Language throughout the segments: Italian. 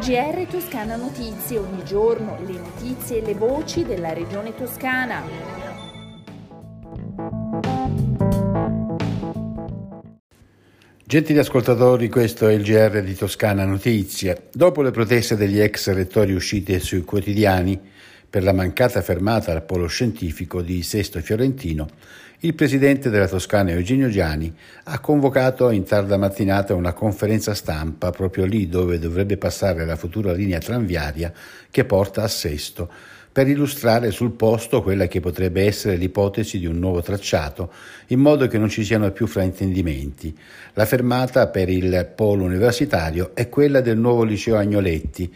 GR Toscana Notizie, ogni giorno le notizie e le voci della regione toscana. Gentili ascoltatori, questo è il GR di Toscana Notizie. Dopo le proteste degli ex rettori uscite sui quotidiani per la mancata fermata al polo scientifico di Sesto Fiorentino, il presidente della Toscana Eugenio Giani ha convocato in tarda mattinata una conferenza stampa proprio lì dove dovrebbe passare la futura linea tranviaria che porta a Sesto per illustrare sul posto quella che potrebbe essere l'ipotesi di un nuovo tracciato, in modo che non ci siano più fraintendimenti. La fermata per il polo universitario è quella del nuovo liceo Agnoletti,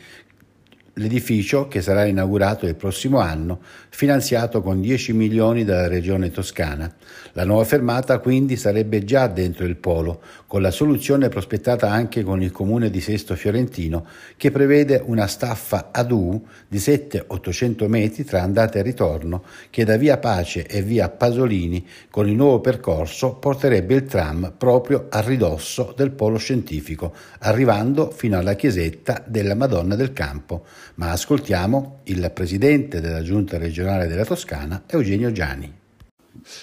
L'edificio, che sarà inaugurato il prossimo anno, finanziato con 10 milioni dalla Regione Toscana. La nuova fermata quindi sarebbe già dentro il polo, con la soluzione prospettata anche con il comune di Sesto Fiorentino, che prevede una staffa ad U di 7-800 metri tra andata e ritorno, che da via Pace e via Pasolini, con il nuovo percorso, porterebbe il tram proprio a ridosso del polo scientifico, arrivando fino alla chiesetta della Madonna del Campo ma ascoltiamo il presidente della Giunta regionale della Toscana, Eugenio Gianni.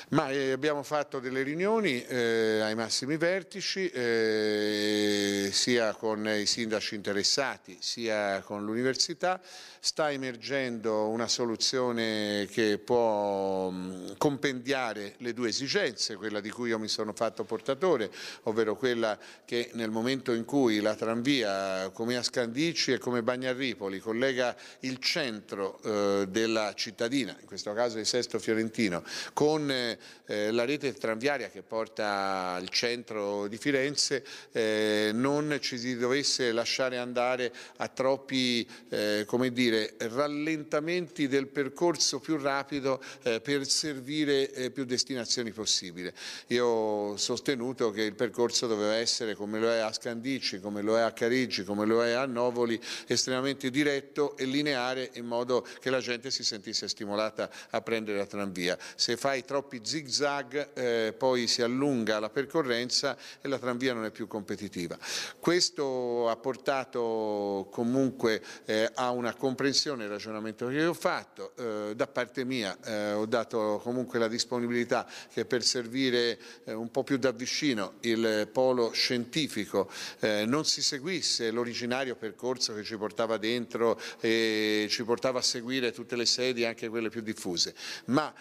Ma eh, abbiamo fatto delle riunioni eh, ai massimi vertici, eh, sia con i sindaci interessati, sia con l'università. Sta emergendo una soluzione che può mh, compendiare le due esigenze, quella di cui io mi sono fatto portatore, ovvero quella che nel momento in cui la tranvia come a Scandicci e come Bagnarripoli collega il centro eh, della cittadina, in questo caso di Sesto Fiorentino, con eh, la rete tranviaria che porta al centro di Firenze eh, non ci si dovesse lasciare andare a troppi eh, dire, rallentamenti del percorso più rapido eh, per servire eh, più destinazioni possibili. Io ho sostenuto che il percorso doveva essere come lo è a Scandicci, come lo è a Carigi, come lo è a Novoli, estremamente diretto e lineare in modo che la gente si sentisse stimolata a prendere la tranvia. Se fai troppi zig zag eh, poi si allunga la percorrenza e la tranvia non è più competitiva. Questo ha portato comunque eh, a una comprensione del ragionamento che ho fatto, eh, da parte mia eh, ho dato comunque la disponibilità che per servire eh, un po' più da vicino il polo scientifico eh, non si seguisse l'originario percorso che ci portava dentro e ci portava a seguire tutte le sedi, anche quelle più diffuse, ma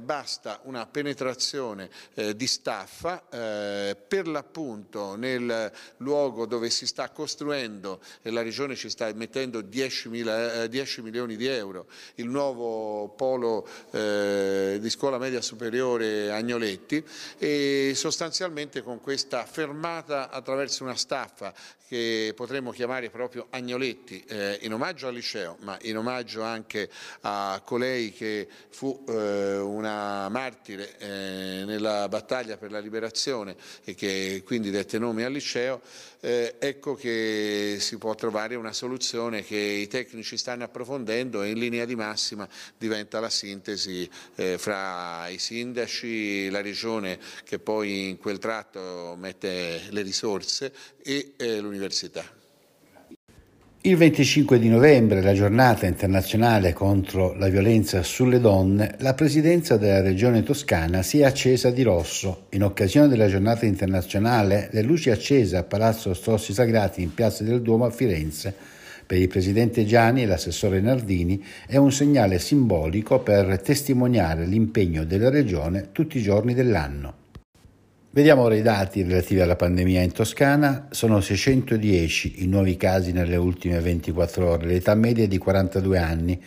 basta una penetrazione eh, di staffa eh, per l'appunto nel luogo dove si sta costruendo e la Regione ci sta mettendo 10, mila, 10 eh, milioni di euro il nuovo polo eh, di scuola media superiore Agnoletti e sostanzialmente con questa fermata attraverso una staffa che potremmo chiamare proprio Agnoletti eh, in omaggio al liceo ma in omaggio anche a colei che fu eh, una martire eh, nella battaglia per la liberazione e che quindi dette nome al liceo, eh, ecco che si può trovare una soluzione che i tecnici stanno approfondendo e in linea di massima diventa la sintesi eh, fra i sindaci, la regione che poi in quel tratto mette le risorse e eh, l'università. Il 25 di novembre, la giornata internazionale contro la violenza sulle donne, la presidenza della regione toscana si è accesa di rosso. In occasione della giornata internazionale, le luci accese a Palazzo Strossi Sagrati in Piazza del Duomo a Firenze per il presidente Gianni e l'assessore Nardini è un segnale simbolico per testimoniare l'impegno della regione tutti i giorni dell'anno. Vediamo ora i dati relativi alla pandemia in Toscana. Sono 610 i nuovi casi nelle ultime 24 ore, l'età media è di 42 anni,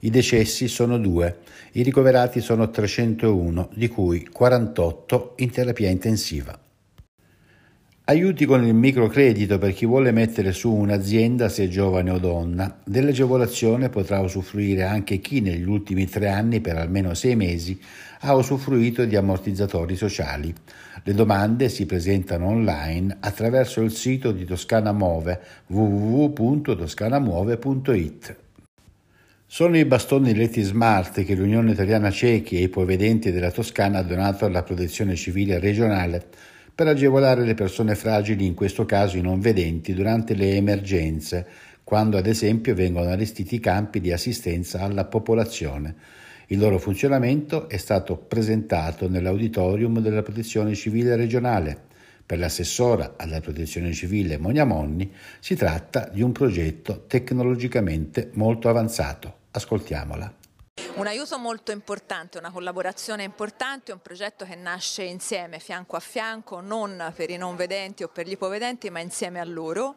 i decessi sono 2, i ricoverati sono 301, di cui 48 in terapia intensiva. Aiuti con il microcredito per chi vuole mettere su un'azienda se giovane o donna. Dell'agevolazione potrà usufruire anche chi negli ultimi tre anni per almeno sei mesi ha usufruito di ammortizzatori sociali. Le domande si presentano online attraverso il sito di Toscana Move www.toscanamuove.it. Sono i bastoni Leti Smart che l'Unione Italiana Ciechi e i povedenti della Toscana ha donato alla Protezione Civile regionale per agevolare le persone fragili, in questo caso i non vedenti, durante le emergenze, quando ad esempio vengono allestiti campi di assistenza alla popolazione. Il loro funzionamento è stato presentato nell'auditorium della Protezione Civile regionale. Per l'assessora alla Protezione Civile Monia Monni si tratta di un progetto tecnologicamente molto avanzato. Ascoltiamola. Un aiuto molto importante, una collaborazione importante, un progetto che nasce insieme, fianco a fianco, non per i non vedenti o per gli ipovedenti, ma insieme a loro.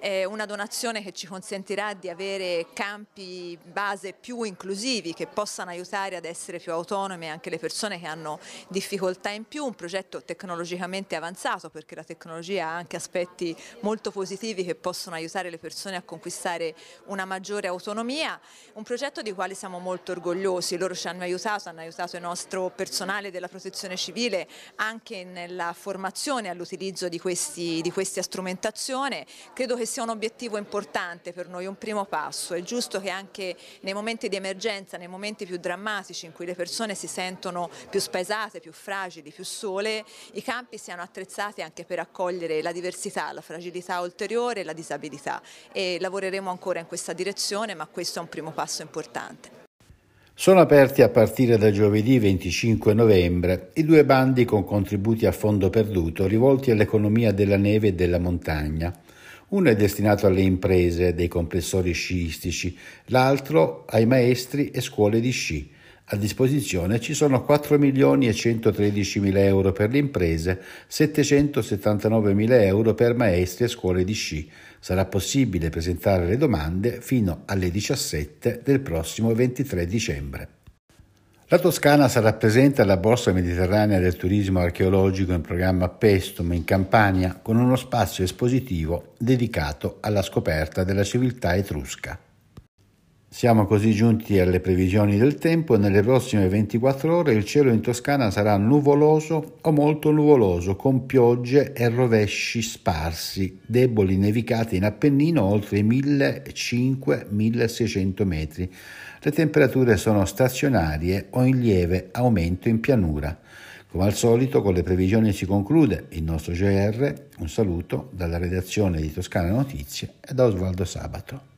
È una donazione che ci consentirà di avere campi base più inclusivi che possano aiutare ad essere più autonomi anche le persone che hanno difficoltà in più, un progetto tecnologicamente avanzato perché la tecnologia ha anche aspetti molto positivi che possono aiutare le persone a conquistare una maggiore autonomia, un progetto di quale siamo molto orgogliosi, loro ci hanno aiutato, hanno aiutato il nostro personale della protezione civile anche nella formazione all'utilizzo di, di questa strumentazione, credo che sia un obiettivo importante per noi, un primo passo, è giusto che anche nei momenti di emergenza, nei momenti più drammatici in cui le persone si sentono più spaesate, più fragili, più sole, i campi siano attrezzati anche per accogliere la diversità, la fragilità ulteriore e la disabilità e lavoreremo ancora in questa direzione ma questo è un primo passo importante. Sono aperti a partire da giovedì 25 novembre i due bandi con contributi a fondo perduto rivolti all'economia della neve e della montagna. Uno è destinato alle imprese dei compressori sciistici, l'altro ai maestri e scuole di sci. A disposizione ci sono 4 milioni e 113 mila euro per le imprese, 779 mila euro per maestri e scuole di sci. Sarà possibile presentare le domande fino alle 17 del prossimo 23 dicembre. La Toscana sarà presente alla Borsa Mediterranea del Turismo Archeologico in programma Pestum in Campania con uno spazio espositivo dedicato alla scoperta della civiltà etrusca. Siamo così giunti alle previsioni del tempo nelle prossime 24 ore il cielo in Toscana sarà nuvoloso o molto nuvoloso con piogge e rovesci sparsi, deboli nevicate in Appennino oltre i 1500-1600 metri. Le temperature sono stazionarie o in lieve aumento in pianura. Come al solito con le previsioni si conclude il nostro GR. Un saluto dalla redazione di Toscana Notizie e da Osvaldo Sabato.